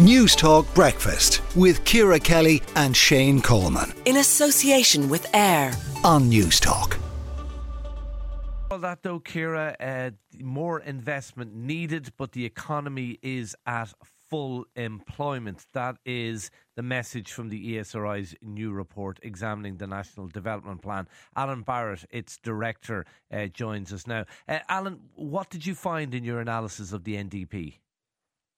Newstalk Breakfast with Ciara Kelly and Shane Coleman. In association with AIR on Newstalk. All that though, Ciara, uh, more investment needed, but the economy is at full employment. That is the message from the ESRI's new report examining the National Development Plan. Alan Barrett, its director, uh, joins us now. Uh, Alan, what did you find in your analysis of the NDP?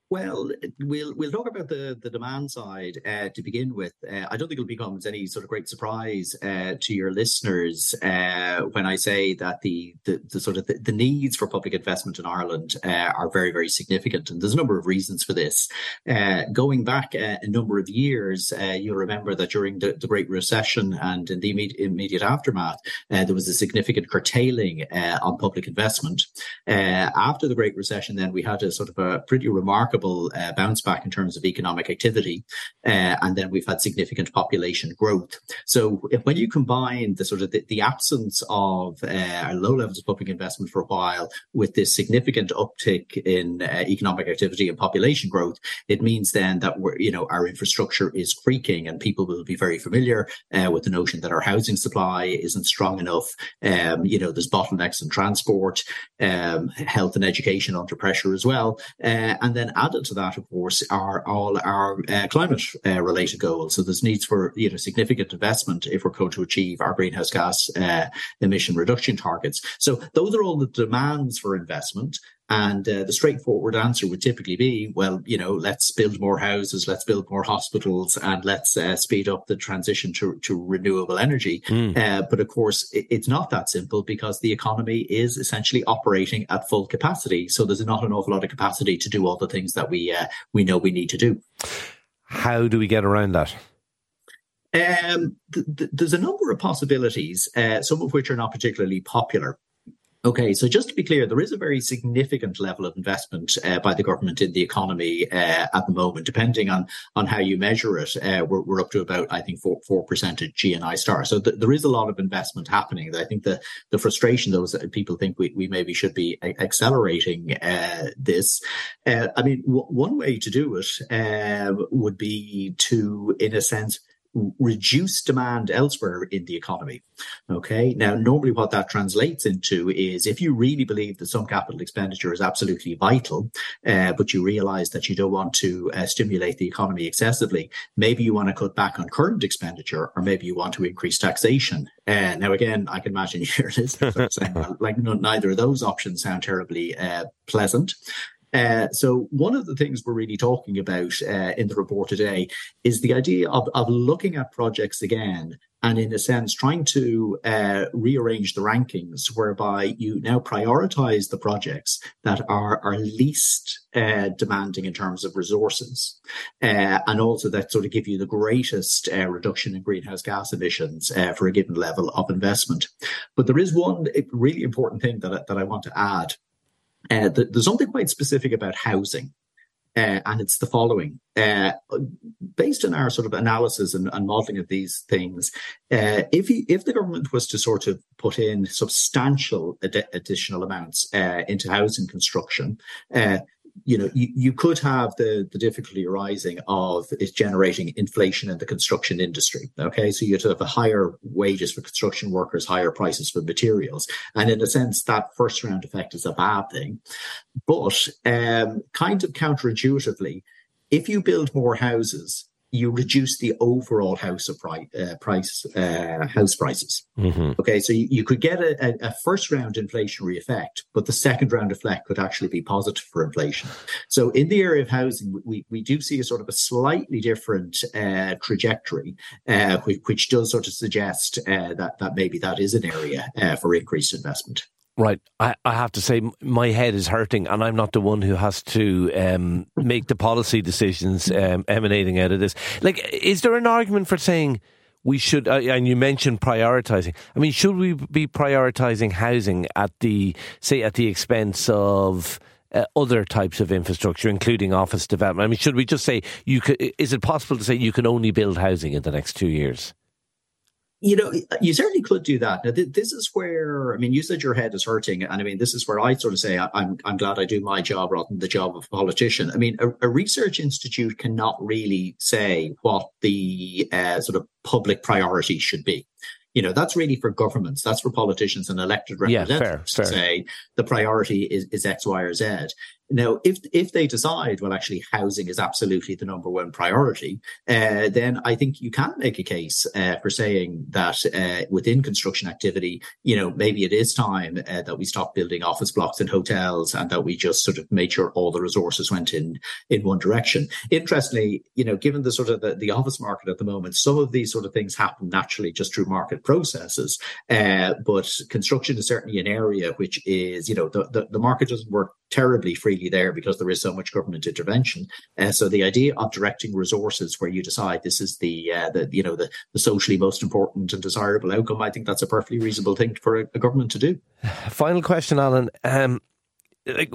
Well, we'll we'll talk about the the demand side uh, to begin with. Uh, I don't think it'll become any sort of great surprise uh, to your listeners uh, when I say that the the, the sort of the, the, needs for public investment in Ireland uh, are very very significant, and there's a number of reasons for this. Uh, going back a number of years, you'll remember that during the, the Great Recession and in the immediate, immediate aftermath, there was a significant curtailing on public investment. after the Great Recession, then we had a sort of a pretty remarkable remarkable uh, bounce back in terms of economic activity. Uh, and then we've had significant population growth. So when you combine the sort of the, the absence of uh, low levels of public investment for a while with this significant uptick in uh, economic activity and population growth, it means then that we're, you know, our infrastructure is creaking and people will be very familiar uh, with the notion that our housing supply isn't strong enough. Um, you know, there's bottlenecks in transport, um, health and education under pressure as well. Uh, and then added to that, of course, are all our uh, climate uh, related goals. So there's needs for you know significant investment if we're going to achieve our greenhouse gas uh, emission reduction targets. So those are all the demands for investment. And uh, the straightforward answer would typically be, well, you know, let's build more houses, let's build more hospitals, and let's uh, speed up the transition to, to renewable energy. Mm. Uh, but of course, it, it's not that simple because the economy is essentially operating at full capacity. So there's not an awful lot of capacity to do all the things that we uh, we know we need to do. How do we get around that? Um, th- th- there's a number of possibilities, uh, some of which are not particularly popular. Okay, so just to be clear, there is a very significant level of investment uh, by the government in the economy uh, at the moment. Depending on on how you measure it, uh, we're, we're up to about I think four four percent of GNI star. So th- there is a lot of investment happening. I think the the frustration those people think we, we maybe should be a- accelerating uh, this. Uh, I mean, w- one way to do it uh, would be to, in a sense reduce demand elsewhere in the economy. Okay. Now, normally what that translates into is if you really believe that some capital expenditure is absolutely vital, uh, but you realize that you don't want to uh, stimulate the economy excessively, maybe you want to cut back on current expenditure or maybe you want to increase taxation. Uh, now, again, I can imagine your listeners saying, well, like, no, neither of those options sound terribly uh, pleasant. Uh, so one of the things we're really talking about uh, in the report today is the idea of, of looking at projects again and in a sense trying to uh, rearrange the rankings whereby you now prioritize the projects that are, are least uh, demanding in terms of resources uh, and also that sort of give you the greatest reduction in greenhouse gas emissions for a given level of investment. But there is one really important thing that, that i want to add uh, there's something quite specific about housing. Uh, and it's the following. Uh, based on our sort of analysis and, and modelling of these things, uh, if he, if the government was to sort of put in substantial ad- additional amounts uh, into housing construction, uh, you know, you, you could have the, the difficulty arising of it generating inflation in the construction industry. Okay. So you'd have a higher wages for construction workers, higher prices for materials. And in a sense, that first round effect is a bad thing. But um, kind of counterintuitively, if you build more houses, you reduce the overall house of price, uh, price uh, house prices. Mm-hmm. Okay, so you, you could get a, a, first round inflationary effect, but the second round effect could actually be positive for inflation. So in the area of housing, we, we do see a sort of a slightly different uh, trajectory, uh, which, which, does sort of suggest uh, that that maybe that is an area uh, for increased investment. Right. I, I have to say, my head is hurting, and I'm not the one who has to um, make the policy decisions um, emanating out of this. Like, is there an argument for saying we should, uh, and you mentioned prioritizing. I mean, should we be prioritizing housing at the, say, at the expense of uh, other types of infrastructure, including office development? I mean, should we just say you could, is it possible to say you can only build housing in the next two years? You know, you certainly could do that. Now, th- this is where I mean, you said your head is hurting, and I mean, this is where I sort of say I, am I'm glad I do my job rather than the job of a politician. I mean, a, a research institute cannot really say what the uh, sort of public priority should be you know, that's really for governments. That's for politicians and elected representatives yeah, fair, to say the priority is, is X, Y, or Z. Now, if if they decide, well, actually, housing is absolutely the number one priority, uh, then I think you can make a case uh, for saying that uh, within construction activity, you know, maybe it is time uh, that we stop building office blocks and hotels, and that we just sort of made sure all the resources went in in one direction. Interestingly, you know, given the sort of the, the office market at the moment, some of these sort of things happen naturally just through market processes. Uh, but construction is certainly an area which is, you know, the, the, the market doesn't work terribly freely there because there is so much government intervention. Uh, so the idea of directing resources where you decide this is the, uh, the you know the, the socially most important and desirable outcome, I think that's a perfectly reasonable thing for a, a government to do. Final question, Alan. Um, like,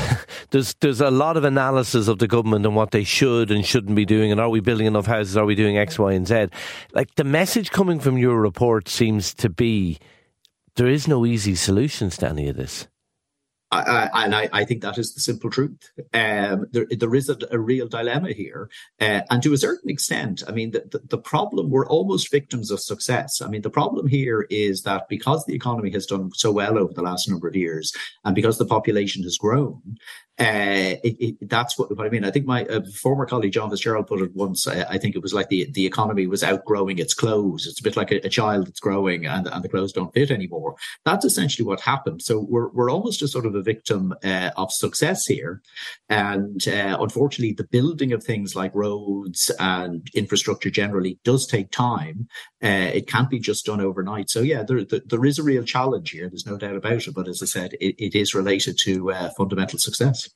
there's there's a lot of analysis of the government and what they should and shouldn't be doing, and are we building enough houses? Are we doing X, Y, and Z? Like the message coming from your report seems to be there is no easy solutions to any of this. I, and I, I, think that is the simple truth. Um, there, there is a, a, real dilemma here. Uh, and to a certain extent, I mean, the, the, the, problem, we're almost victims of success. I mean, the problem here is that because the economy has done so well over the last number of years and because the population has grown, uh, it, it, that's what, what, I mean. I think my uh, former colleague John Fitzgerald put it once. Uh, I think it was like the, the economy was outgrowing its clothes. It's a bit like a, a, child that's growing and, and the clothes don't fit anymore. That's essentially what happened. So we're, we're almost a sort of a victim uh, of success here. And uh, unfortunately, the building of things like roads and infrastructure generally does take time. It can't be just done overnight. So yeah, there, there, there is a real challenge here. There's no doubt about it. But as I said, it, it is related to fundamental success.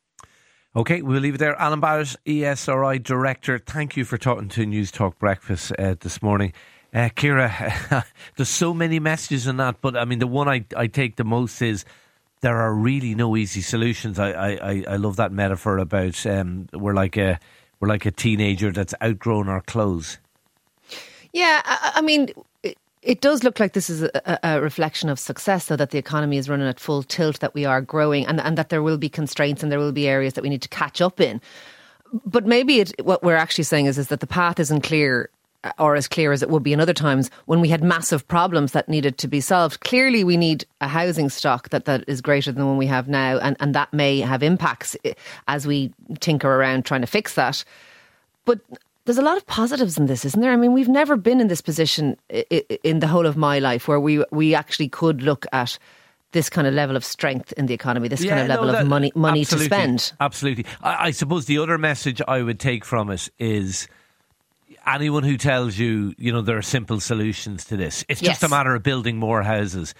Okay, we'll leave it there. Alan Barrett, ESRI Director, thank you for talking to Newstalk Breakfast uh, this morning. Uh, Ciara, there's so many messages in that, but I mean, the one I, I take the most is there are really no easy solutions. I, I, I love that metaphor about um, we're like a we're like a teenager that's outgrown our clothes. Yeah, I, I mean, it does look like this is a, a, reflection of success, so that the economy is running at full tilt, that we are growing, and, and that there will be constraints and there will be areas that we need to catch up in. But maybe it, what we're actually saying is, is that the path isn't clear or as clear as it would be in other times when we had massive problems that needed to be solved. Clearly, we need a housing stock that, that is greater than one we have now, and, and that may have impacts eh, as we tinker around trying to fix that. But there's a lot of positives in this, isn't there? I mean, we've never been in this position in the whole of my life where we we actually could look at this kind of level of strength in the economy, this yeah, kind of level no, that, of money money to spend. Absolutely. I, I, suppose the other message I would take from it is anyone who tells you, you know, there are simple solutions to this. It's yes. just a matter of building more houses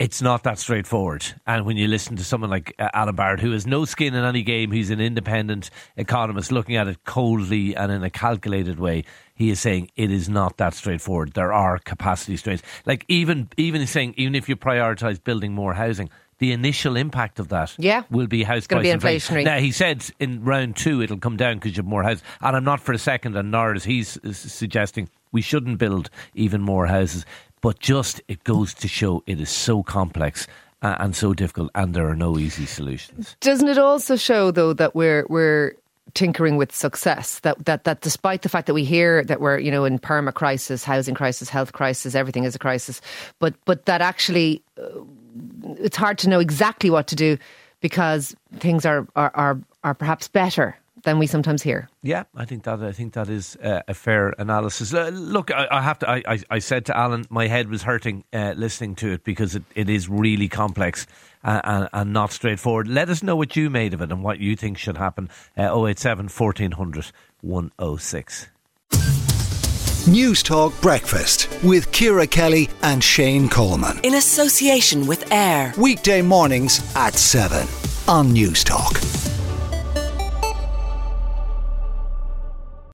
it's not that straightforward. And when you listen to someone like uh, Alan Barrett, who has no skin in any game, he's an independent economist looking at it coldly and in a calculated way. He is saying it is not that straightforward. There are capacity strains. Like even even saying even if you prioritise building more housing, the initial impact of that yeah. will be house price be inflation. Now he said in round two it'll come down because you have more houses, and I'm not for a second, and nor is he suggesting we shouldn't build even more houses. But just it goes to show it is so complex and so difficult, and there are no easy solutions. Doesn't it also show though that we're we're tinkering with success that that that despite the fact that we hear that we're you know in perma crisis housing crisis health crisis everything is a crisis but but that actually uh, it's hard to know exactly what to do because things are are are, are perhaps better than we sometimes hear. Yeah, I think that I think that is uh, a fair analysis. Uh, look, I, I, have to. I, I, I, said to Alan, my head was hurting uh, listening to it because it, it is really complex uh, and, and, not straightforward. Let us know what you made of it and what you think should happen. Uh, 087 1400 106. Newstalk Breakfast with Ciara Kelly and Shane Coleman. In association with AIR. Weekday mornings at 7 on Newstalk.